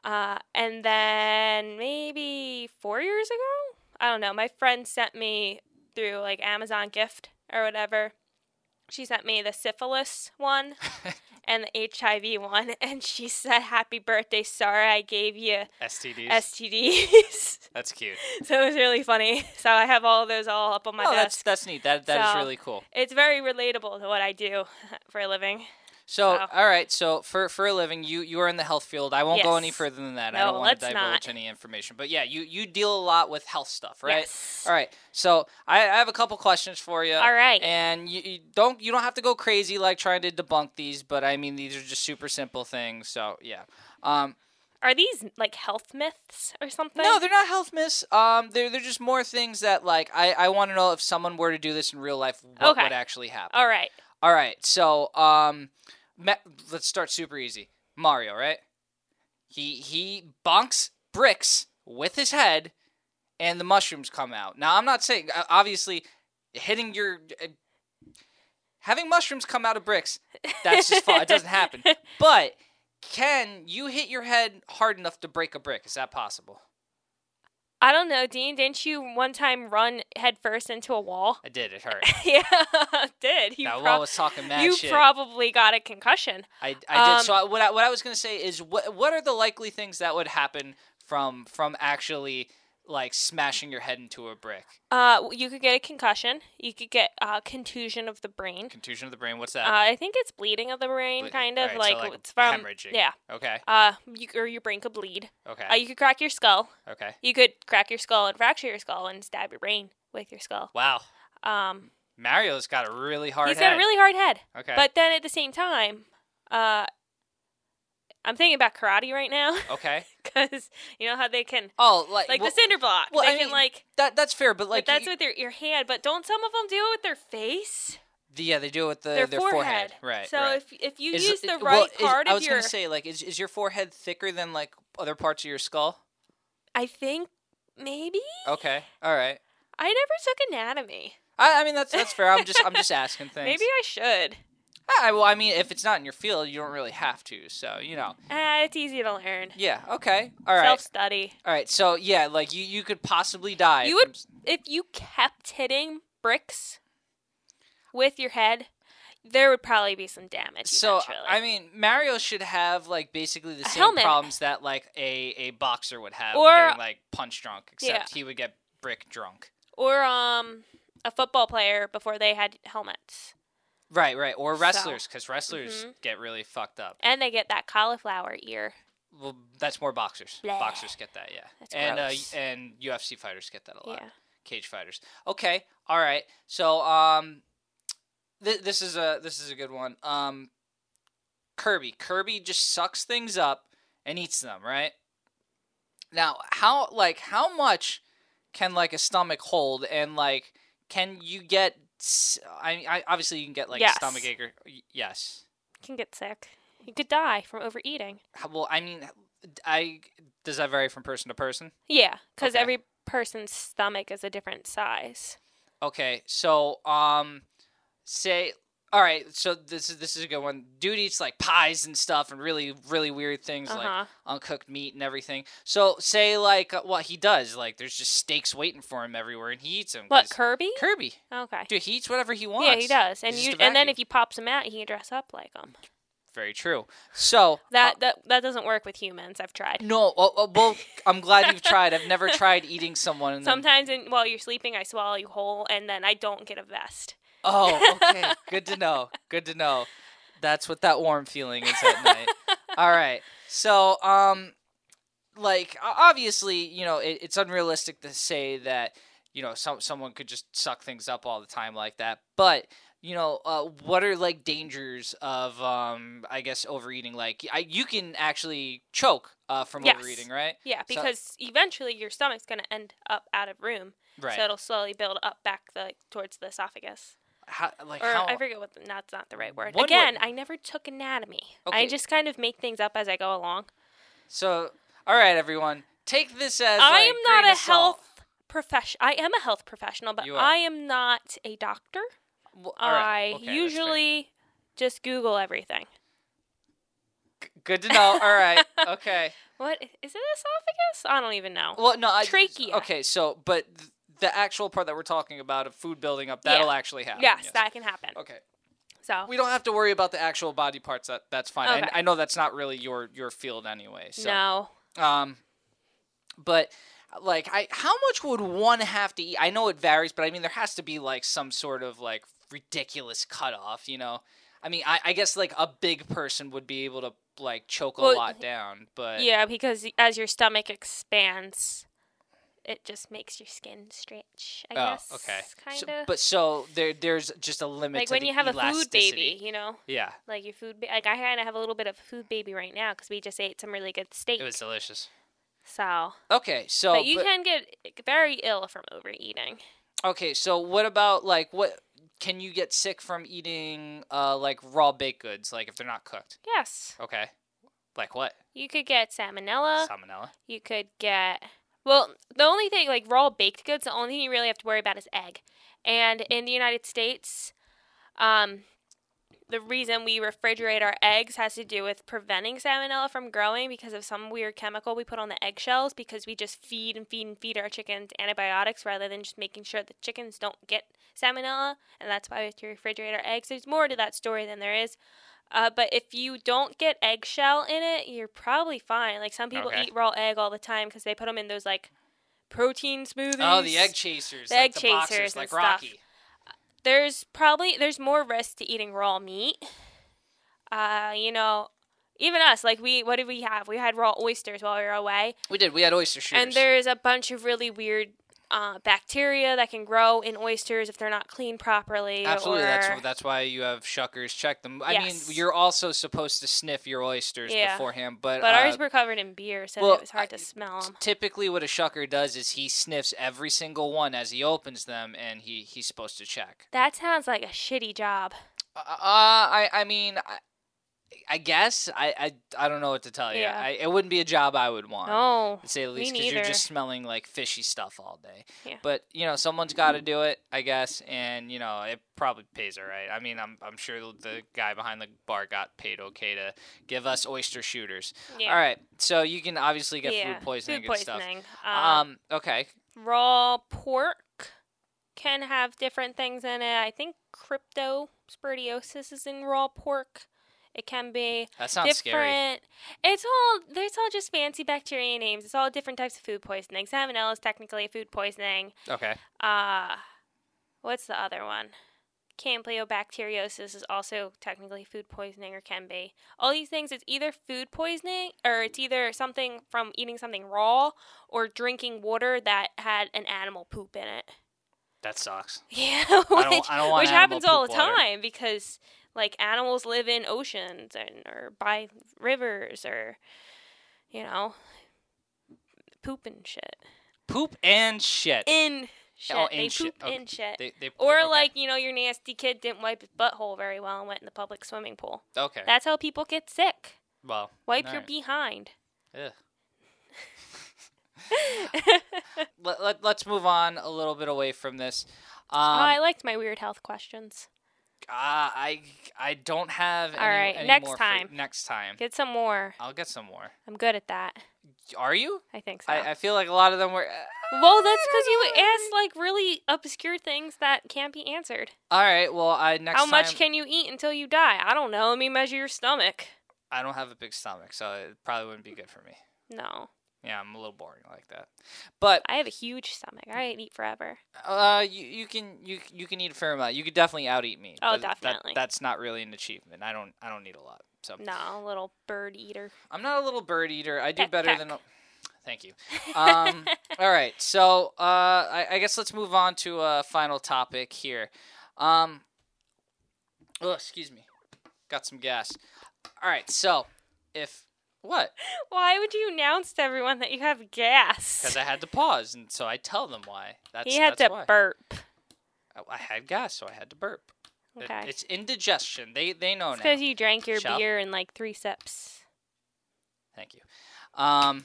Uh, and then maybe four years ago, I don't know. My friend sent me through like Amazon gift or whatever. She sent me the syphilis one and the HIV one, and she said, "Happy birthday! Sorry I gave you STDs. STDs." that's cute. so it was really funny. So I have all of those all up on my oh, that's desk. that's neat. That that is So- really cool. It's very relatable to what I do for a living. So, So- all right. So, for for a living, you you are in the health field. I won't go any further than that. I don't want to divulge not. any information. But yeah, you you deal a lot with health stuff, right? Yes. All right. So, I, I have a couple questions for you. All right. And you, you don't you don't have to go crazy like trying to debunk these, but I mean these are just super simple things. So yeah. Um, Are these like health myths or something? no, they're not health myths. Um, they're they're just more things that like I I want to know if someone were to do this in real life, what Okay. would actually happen. All right. All right, so um, let's start super easy. Mario, right? He he bonks bricks with his head, and the mushrooms come out. Now, I'm not saying obviously hitting your uh, having mushrooms come out of bricks. That's just fun. it doesn't happen. But can you hit your head hard enough to break a brick? Is that possible? I don't know, Dean. Didn't you one time run headfirst into a wall? I did. It hurt. yeah, did. You, that prob- wall was talking mad you shit. probably got a concussion. I, I did. Um, So I, what I, what I was gonna say is what what are the likely things that would happen from from actually like smashing your head into a brick? Uh, you could get a concussion. You could get uh, contusion of the brain. Contusion of the brain. What's Uh, that? I think it's bleeding of the brain, Ble- kind of alright, like, so like it's from hemorrhaging. yeah. Okay. Uh, you, or your brain could bleed. Okay. Uh, you could crack your skull. okay. You could crack your skull and fracture your skull and stab your brain with your skull. Wow. Um, Mario's got a really hard he's head. got a really hard head. okay. But then at the same time, uh, I'm thinking about karate right now okay. because you know how they can Oh, like like well, the cinder block. well, they I can mean, like, that that's fair, but like but that's you- with their your hand. But don't some of them do it with their face, the, yeah, they do it with the, their, their forehead. Right. So right. if if you Is- use the it- right well, is- part I was your, gonna say like is is your forehead thicker than like other parts of your skull? I think maybe Okay. All right. I never took anatomy. I, I mean that's that's fair. I'm just I'm just asking things. Maybe I should. I, well, I mean, if it's not in your field, you don't really have to. So you know, Ah, it's easy to learn. yeah, okay, all right, Self study. all right. So yeah, like you, you could possibly die. You would- If you kept hitting bricks with your head, there would probably be some damage. So eventually. I mean, Mario should have like basically the A same helmet. problems that like a a boxer would have Or- getting like punch drunk, except Yeah. he would get brick drunk. or um a football player before they had helmets, Right, right. Or wrestlers, because wrestlers Mhm. get really fucked up. and they get that cauliflower ear. Well, that's more boxers. Boxers get that, yeah. That's and uh, and UFC fighters get that a lot. Yeah. cage fighters. Okay, all right. So um, th- this is a this is a good one. Um, Kirby. Kirby just sucks things up and eats them, right? Now, how like how much can like a stomach hold, and like can you get? I, I obviously you can get like Yes. stomach ache or yes. Can get sick. You could die from overeating. Well, I mean, I does that vary from person to person? Yeah, because Okay. every person's stomach is a different size. Okay, so um, say all right, so this is this is a good one. Dude eats like pies and stuff and really really weird things Uh-huh. like uncooked meat and everything. So say like uh, what he does, like there's just steaks waiting for him everywhere and he eats them. What Kirby? Kirby, Okay. dude, he eats whatever he wants. Yeah, he does. And He's you and then if you pops some out, he can dress up like them. very true. So That uh, that that doesn't work with humans. I've tried. no, oh, oh, well, I'm glad you've tried. I've never tried eating someone. And then, Sometimes in, while you're sleeping, I swallow you whole, and then I don't get a vest. Oh, okay, good to know. Good to know. That's what that warm feeling is at night. All right. So, um, like obviously, you know, it, it's unrealistic to say that you know some someone could just suck things up all the time like that. But you know, uh, what are like dangers of um, I guess overeating? Like, I, you can actually choke uh, from Yes. overeating, right? Yeah, So- because eventually your stomach's going to end up out of room, Right. so it'll slowly build up back the towards the esophagus. How, like Or how? I forget what that's not the right word. Again, I never took anatomy. Okay. I just kind of make things up as I go along. so, all right, everyone, take this as I like, am not a health profession. I am a health professional, but I am not a doctor. Well, right, I okay, that's usually just Google everything. Good to know. All right. Okay. What is it? Esophagus? I don't even know. Well, no, I, Trachea. Okay, so but th- the actual part that we're talking about of food building up, that'll actually happen. yes, that can happen. Okay. So We don't have to worry about the actual body parts. That that's fine. Okay. And I know that's not really your your field anyway. So. no, Um, but like, I how much would one have to eat? I know it varies, but I mean there has to be like some sort of like ridiculous cutoff. You know, I mean I, I guess like a big person would be able to like choke a lot down, but yeah, because as your stomach expands, it just makes your skin stretch. I Oh, guess. okay. Kind So- of. but so there there's just a limit like when you have a food baby, you know, Yeah, like your food. Ba- like I kind of have a little bit of food baby right now because we just ate some really good steak. it was delicious. so, Okay, so but you but- can get very ill from overeating. okay, so what about like what can you get sick from eating uh like raw baked goods like if they're not cooked? Yes, Okay. Like what? you could get salmonella. Salmonella. You could get well, the only thing like raw baked goods, the only thing you really have to worry about is egg. And in the United States, um, the reason we refrigerate our eggs has to do with preventing salmonella from growing because of some weird chemical we put on the eggshells because we just feed and feed and feed our chickens antibiotics rather than just making sure the chickens don't get salmonella and that's why we have to refrigerate our eggs. There's more to that story than there is. Uh, but if you don't get eggshell in it, you're probably fine. Like some people Okay. eat raw egg all the time because they put them in those like protein smoothies. Oh, the egg chasers. The like egg the boxers, chasers and like stuff. Rocky. There's probably there's more risk to eating raw meat. Uh, you know, even us, like we, what did we have? We had raw oysters while we were away, We did. We had oyster shooters. and there's a bunch of really weird uh, bacteria that can grow in oysters if they're not cleaned properly. Absolutely, or, that's that's why you have shuckers check them. I Yes. mean, you're also supposed to sniff your oysters Yeah. beforehand, but But uh, ours were covered in beer, so well, it was hard I- to smell them. typically what a shucker does is he sniffs every single one as he opens them, and he he's supposed to check. That sounds like a shitty job. Uh, I I mean, I, I guess I, I I don't know what to tell you. Yeah. I, it wouldn't be a job I would want. No, To say the least, because you're just smelling like fishy stuff all day. Yeah. But you know, someone's got to do it, I guess, and you know, it probably pays all right. I mean, I'm I'm sure the guy behind the bar got paid okay to give us oyster shooters. Yeah. All right, so you can obviously get yeah. food poisoning Food and stuff. poisoning. Um, Um, okay, raw pork can have different things in it. I think cryptosporidiosis is in raw pork. It can be that sounds scary. different. It's all there's all just fancy bacteria names. It's all different types of food poisoning. Salmonella is technically a food poisoning. Okay, Uh what's the other one? Campylobacteriosis is also technically food poisoning or can be. All these things it's either food poisoning or it's either something from eating something raw or drinking water that had an animal poop in it. that sucks. Yeah, I don't- which, I don't want which happens all the poop water. time because like animals live in oceans and or by rivers or you know poop and shit. Poop and shit. In shit. Oh, they shit. poop Okay. in shit. They, they, or okay. like, you know, your nasty kid didn't wipe his butthole very well and went in the public swimming pool. okay. That's how people get sick. well, Wipe your alright. behind. Ugh. let, let, let's move on a little bit away from this. Um, oh, I liked my weird health questions. Uh, I I don't have. All any, right, any next for- time. next time, Get some more. I'll get some more. I'm good at that. Are you? I think so. I, I feel like a lot of them were. well, that's because you asked like really obscure things that can't be answered. All right. Well, I next How much can you eat until you die? I don't know. Let me measure your stomach. I don't have a big stomach, so it probably wouldn't be good for me. No, Yeah, I'm a little boring like that. But I have a huge stomach. I eat forever. uh, you you can you you can eat a fair amount. You could definitely out eat me. Oh, but that- definitely. that's not really an achievement. I don't I don't need a lot. So No, little bird eater. I'm not a little bird eater. I do Peck, better peck. than. Thank you. Um, all right, so uh, I, I guess let's move on to a final topic here. Um, oh, excuse me, got some gas. All right, so if what? Why would you announce to everyone that you have gas? Because I had to pause, and so I tell them why. That's he had that's to why. burp. I- I had gas, so I had to burp. It- Okay. it's indigestion. They they know It's now. because you drank your beer in like three sips. Thank you. Um,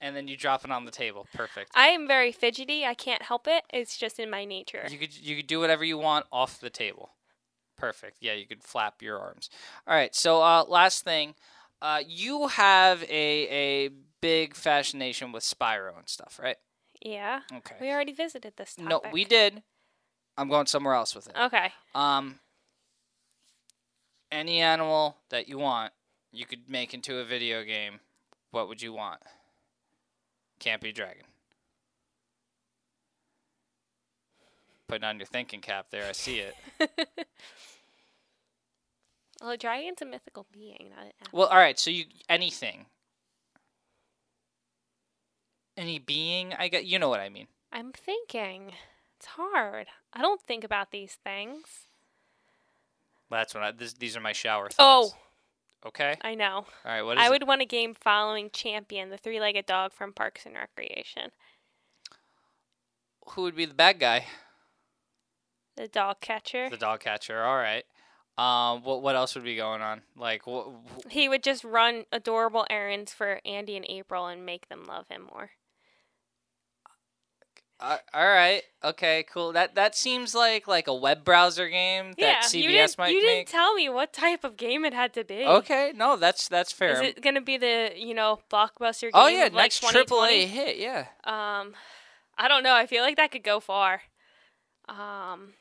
and then you drop it on the table. Perfect. I am very fidgety. I can't help it. It's just in my nature. You could you could do whatever you want off the table. Perfect. Yeah, you could flap your arms. All right. So uh, last thing, uh, you have a a big fascination with Spyro and stuff, right? Yeah. Okay. We already visited this topic. No, we did. I'm going somewhere else with it. Okay. Um, any animal that you want, you could make into a video game. What would you want? Can't be a dragon. Putting on your thinking cap there, I see it. well, a dragon's a mythical being. Not an Well, all right. So you anything, any being? I get you know what I mean. I'm thinking. It's hard. I don't think about these things. That's what I. This, these are my shower thoughts. Oh. Okay. I know. All right. What is I it? would want a game following Champion, the three-legged dog from Parks and Recreation. Who would be the bad guy? The dog catcher. The dog catcher. All right. Um. What What else would be going on? Like what? He would just run adorable errands for Andy and April and make them love him more. Uh, all right. Okay. Cool. That that seems like like a web browser game that yeah, CBS you didn't, might you make. didn't tell me what type of game it had to be. okay. No, that's that's fair. Is it going to be the, you know, blockbuster game oh yeah, like next 2020? AAA hit. Yeah. Um, I don't know. I feel like that could go far. Um,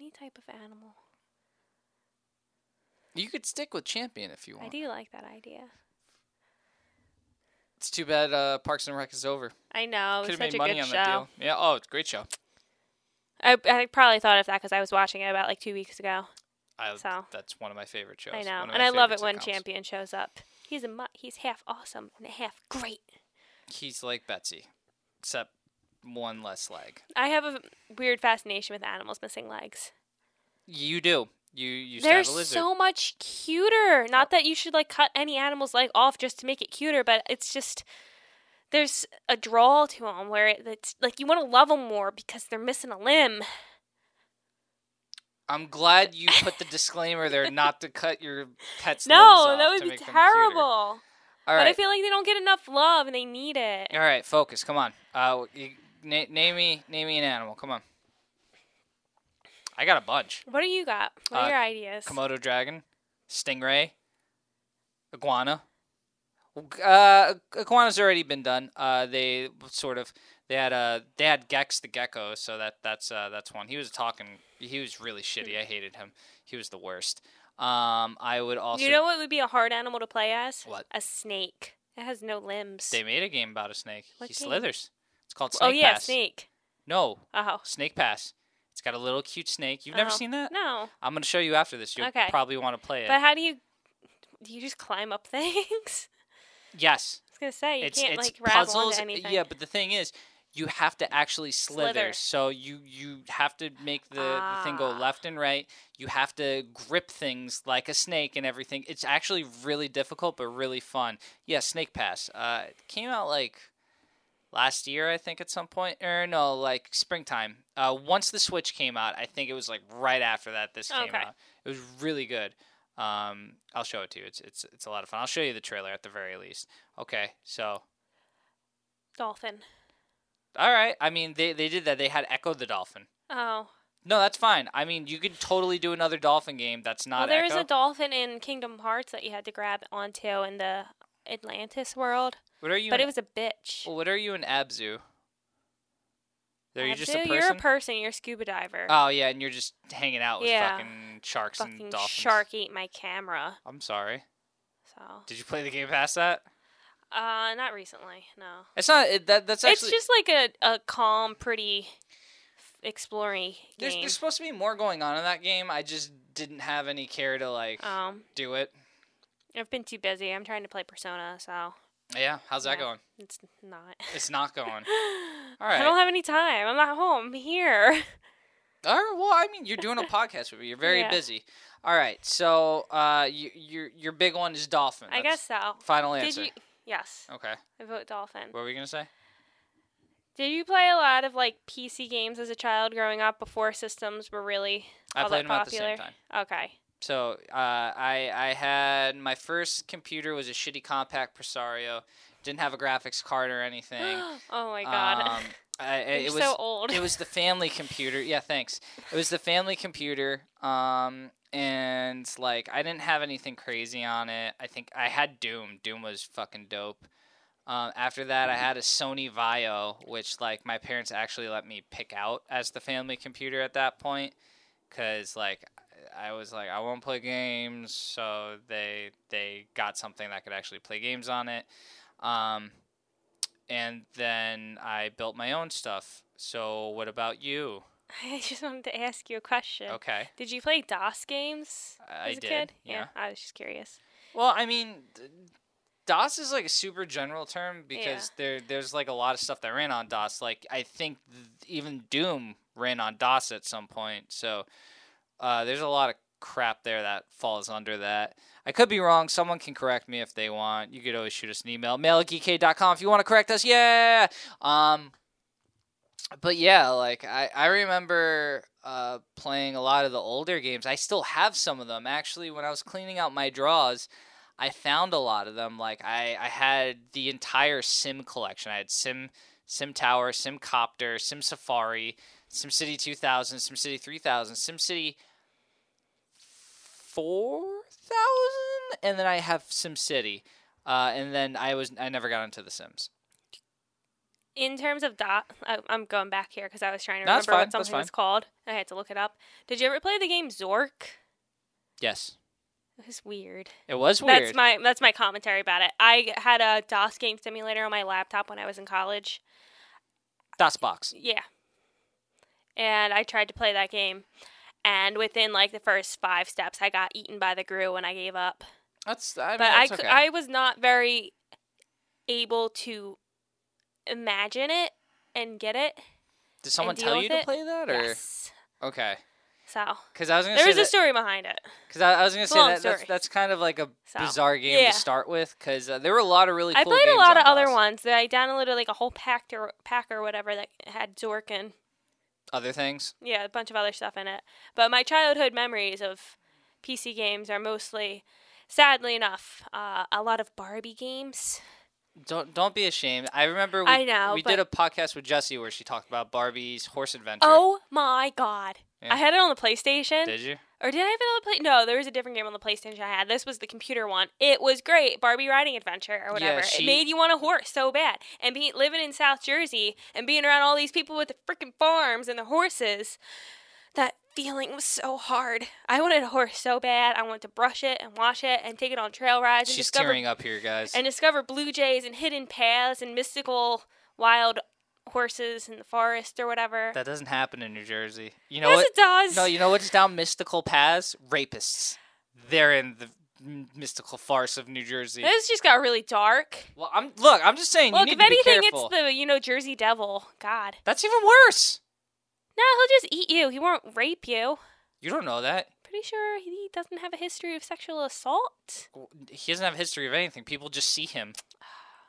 any type of animal. You could stick with Champion if you want. I do like that idea. It's too bad uh, Parks and Rec is over. I know. Could have such made a money good on show. that deal. Yeah. Oh, it's a great show. I, I probably thought of that because I was watching it about like two weeks ago. I, So. That's one of my favorite shows. I know, and I love it when sitcoms. Champion shows up. He's a mu- he's half awesome and half great. He's like Betsy, except one less leg. I have a weird fascination with animals missing legs. You do. You used They're to a lizard. so much cuter. Not that you should like cut any animal's leg off just to make it cuter, but it's just there's a draw to them where it's like you want to love them more because they're missing a limb. I'm glad you put the disclaimer there not to cut your pet's No, that would be make them cuter. terrible. All But. I feel like they don't get enough love and they need it. All right, focus. Come on. Uh, you, na- name me, name me an animal. Come on. I got a bunch. What do you got? What are Uh, your ideas? Komodo dragon, stingray, iguana. Uh, iguana's already been done. Uh, they sort of they had uh they had Gex the gecko, so that that's uh that's one. He was talking. He was really shitty. I hated him. He was the worst. Um, I would also. you know what would be a hard animal to play as? What? A snake. It has no limbs. They made a game about a snake. What he game? slithers. It's called oh Snake yeah, Pass. snake. No, Oh. Snake Pass. It's got a little cute snake. You've never Oh. seen that? No. I'm gonna show you after this. You'll Okay. probably want to play it. But how do you do you just climb up things? yes. I was gonna say you it's can't it's like puzzles. onto anything. Yeah, but the thing is, you have to actually slither. Slither. So you you have to make the, the thing go Ah. left and right. You have to grip things like a snake and everything. It's actually really difficult, but really fun. Yeah, Snake Pass. Uh, it came out like last year, I think, at some point, or no, like springtime. Uh, once the Switch came out, I think it was like right after that this came Okay. out. It was really good. Um, I'll show it to you. It's it's it's a lot of fun. I'll show you the trailer at the very least. Okay, so Dolphin. all right. I mean, they they did that. They had Ecco the Dolphin. Oh. No, that's fine. I mean, you could totally do another dolphin game. That's not well, there Ecco. a dolphin in Kingdom Hearts that you had to grab onto in the Atlantis world, what are you? but in, it was a bitch. well, what are you in Abzu? Are you just a person? You're a person. You're a scuba diver. Oh yeah, and you're just hanging out with Yeah. fucking sharks Fucking and dolphins. shark ate my camera. I'm sorry. So, Did you play the game past that? uh, not recently. No. It's not. It, that that's actually. it's just like a, a calm, pretty exploring there's, game. there's supposed to be more going on in that game. I just didn't have any care to like Um, do it. I've been too busy. I'm trying to play Persona, so Yeah, how's that going? it's not. It's not going. All right. I don't have any time. I'm not home. I'm here. All right. Well, I mean, you're doing a podcast with me. You're very Yeah. busy. All right. So, uh, you, your your big one is dolphin. I guess so. Final Did answer. you? Yes, Okay. I vote Dolphin. What were we gonna say? Did you play a lot of like PC games as a child growing up before systems were really I all played that them at the same popular? time. Okay. So, uh, I I had my first computer was a shitty Compaq Presario. Didn't have a graphics card or anything. oh my god. Um, I, You're it was so old. it was the family computer. Yeah, thanks. It was the family computer. Um, and like I didn't have anything crazy on it. I think I had Doom. Doom was fucking dope. Um, after that, I had a Sony Vaio, which like my parents actually let me pick out as the family computer at that point, because like I was like I won't play games, so they they got something that could actually play games on it. Um, and then I built my own stuff. So what about you? I just wanted to ask you a question. Okay. Did you play DOS games I as a did, kid? yeah. I was just curious. Well, I mean, DOS is like a super general term because there there's like a lot of stuff that ran on DOS. Like I think th- even Doom ran on DOS at some point. So uh, there's a lot of crap there that falls under that. I could be wrong. Someone can correct me if they want. You could always shoot us an email, mail if you want to correct us. Yeah. Um, but yeah, like I, I remember uh, playing a lot of the older games. I still have some of them. Actually, when I was cleaning out my drawers, I found a lot of them. Like I, I had the entire Sim collection. I had Sim Sim Tower, Sim Copter, Sim Safari, Sim City 2000, Sim City 3000, SimCity 4000, and then I have SimCity. Uh, and then I was I never got into The Sims. In terms of DOS, I, I'm going back here because I was trying to No, remember what something was called. I had to look it up. Did you ever play the game Zork? Yes, It was weird. it was weird. That's my that's my commentary about it. I had a DOS game simulator on my laptop when I was in college. DOSBox. Yeah. And I tried to play that game, and within like the first five steps, I got eaten by the grue and I gave up. That's I mean, but I, that's cou- okay. I was not very able to imagine it and get it. Did someone tell you to it? play that, or Yes. okay? So Because I was gonna there say was a story behind it. Cause I, I was gonna say that that's, that's kind of like a So, bizarre game yeah. to start with. Because uh, there were a lot of really I cool played a lot of other ones. That I downloaded like a whole pack or pack or whatever that had Zork and Other things. yeah, a bunch of other stuff in it. But my childhood memories of PC games are mostly, sadly enough, uh, a lot of Barbie games. Don't don't be ashamed. I remember we, I know, we did a podcast with Jessie where she talked about Barbie's horse adventure. Oh my god! Yeah. I had it on the PlayStation. did you? Or did I have the play? No, there was a different game on the PlayStation I had. This was the computer one. It was great, Barbie Riding Adventure or whatever. she- It made you want a horse so bad. And be living in South Jersey and being around all these people with the freaking farms and the horses, that feeling was so hard. I wanted a horse so bad. I wanted to brush it and wash it and take it on trail rides and She's discover tearing up here, guys. and discover blue jays and hidden paths and mystical wild horses in the forest or whatever. that doesn't happen in New Jersey. You know yes, what? it does. No, you know what's down mystical paths? Rapists. They're in the mystical farce of New Jersey. this just got really dark. Well, I'm look. I'm just saying. Look, you if to be anything, it's the you know Jersey Devil. God, That's even worse. no, he'll just eat you. He won't rape you. You don't know that. Pretty sure he doesn't have a history of sexual assault. He doesn't have a history of anything. People just see him.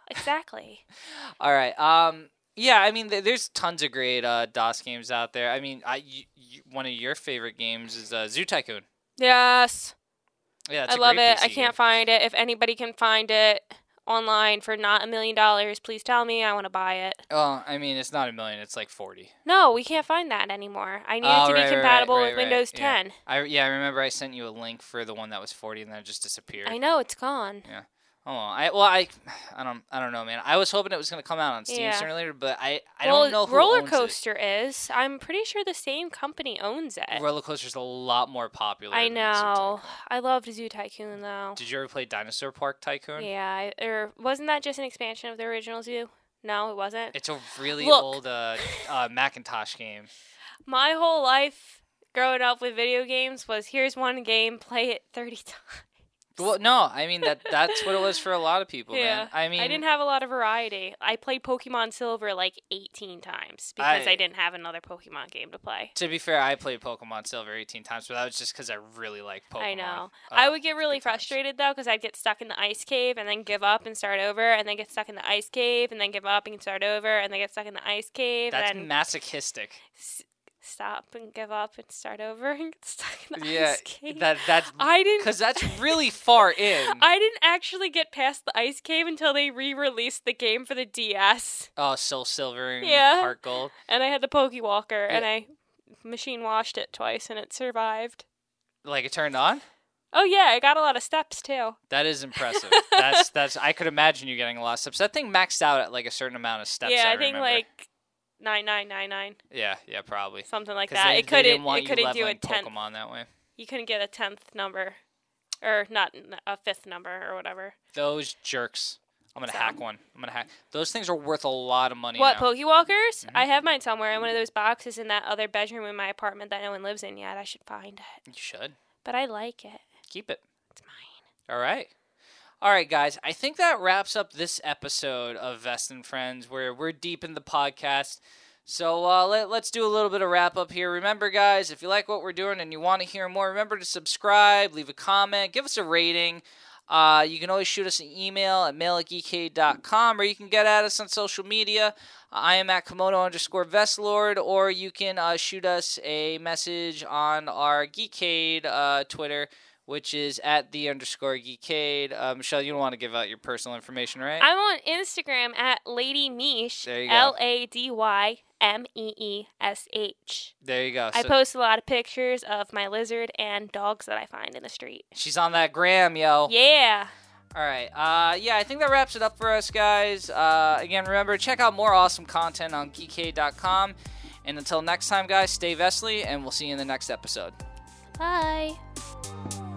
Exactly. All right. Um. Yeah. I mean, there's tons of great uh, DOS games out there. I mean, I you, you, one of your favorite games is uh, Zoo Tycoon. yes, Yeah, I love it. I can't game. find it. If anybody can find it online for not a million dollars, please tell me. I want to buy it. Well, I mean, it's not a million; it's like forty. No, we can't find that anymore. I need Oh, it to right, be compatible right, with right, Windows yeah. 10. I yeah, I remember I sent you a link for the one that was forty, and then it just disappeared. I know it's gone. Oh, I well, I, I don't, I don't know, man. I was hoping it was gonna come out on Steam Yeah. sooner or later, but I, I well, don't know who Roller Coaster is. I'm pretty sure the same company owns it. Roller Coaster's a lot more popular. I know. I loved Zoo Tycoon though. Did you ever play Dinosaur Park Tycoon? Yeah, I, or wasn't that just an expansion of the original Zoo? No, it wasn't. It's a really Look. old uh, uh, Macintosh game. My whole life growing up with video games was here's one game, play it 30 times. Well, no, I mean that that's what it was for a lot of people, Yeah. man. I mean, I didn't have a lot of variety. I played Pokemon Silver like 18 times because I, I- didn't have another Pokemon game to play. to be fair, I played Pokemon Silver 18 times, but that was just because I really like Pokemon. I know. Uh, I would get really good times. frustrated though because I'd get stuck in the ice cave and then give up and start over, and then get stuck in the ice cave and then give up and start over, and then get stuck in the ice cave That's masochistic. s- stop and give up and start over and get stuck in the Yeah, ice cave. that that's I didn't. because that's really far in. I didn't actually get past the ice cave until they re-released the game for the DS, Oh, Soul Silver and Yeah. Heart Gold. and I had the Pokewalker, and Yeah. I machine washed it twice, and it survived. Like it turned on. Oh yeah, I got a lot of steps too. That is impressive. that's that's. I could imagine you getting a lot of steps. That thing maxed out at like a certain amount of steps. yeah, I, I, think remember. like nine nine nine nine, Yeah, yeah, probably. something like that. they- it couldn't. It couldn't do a tenth. Pokemon that way. You couldn't get a tenth number, or not a fifth number or whatever. Those jerks. I'm gonna So. hack one. I'm gonna hack. Those things are worth a lot of money. What now. Pokewalkers? Mhm. I have mine somewhere in one of those boxes in that other bedroom in my apartment that no one lives in yet. I should find it, You should but I like it. keep it. It's mine. All right. All right, guys. I think that wraps up this episode of Vest and Friends, where we're deep in the podcast. So uh, let, let's do a little bit of wrap up here. Remember, guys, if you like what we're doing and you want to hear more, remember to subscribe, leave a comment, give us a rating. Uh, you can always shoot us an email at mail at or you can get at us on social media. I am at Komodo underscore Vestlord, or you can uh, shoot us a message on our Geekade uh, Twitter, which is at the underscore Geekade. Uh, Michelle, you don't want to give out your personal information, right? I'm on Instagram at Lady Meesh. There you go. L A D Y M E E S H. there you go. I So post a lot of pictures of my lizard and dogs that I find in the street. she's on that gram, yo. Yeah. All right. Uh, yeah, I think that wraps it up for us, guys. Uh, again, remember, check out more awesome content on geekade.com. And until next time, guys, stay Vesely, and we'll see you in the next episode. Bye.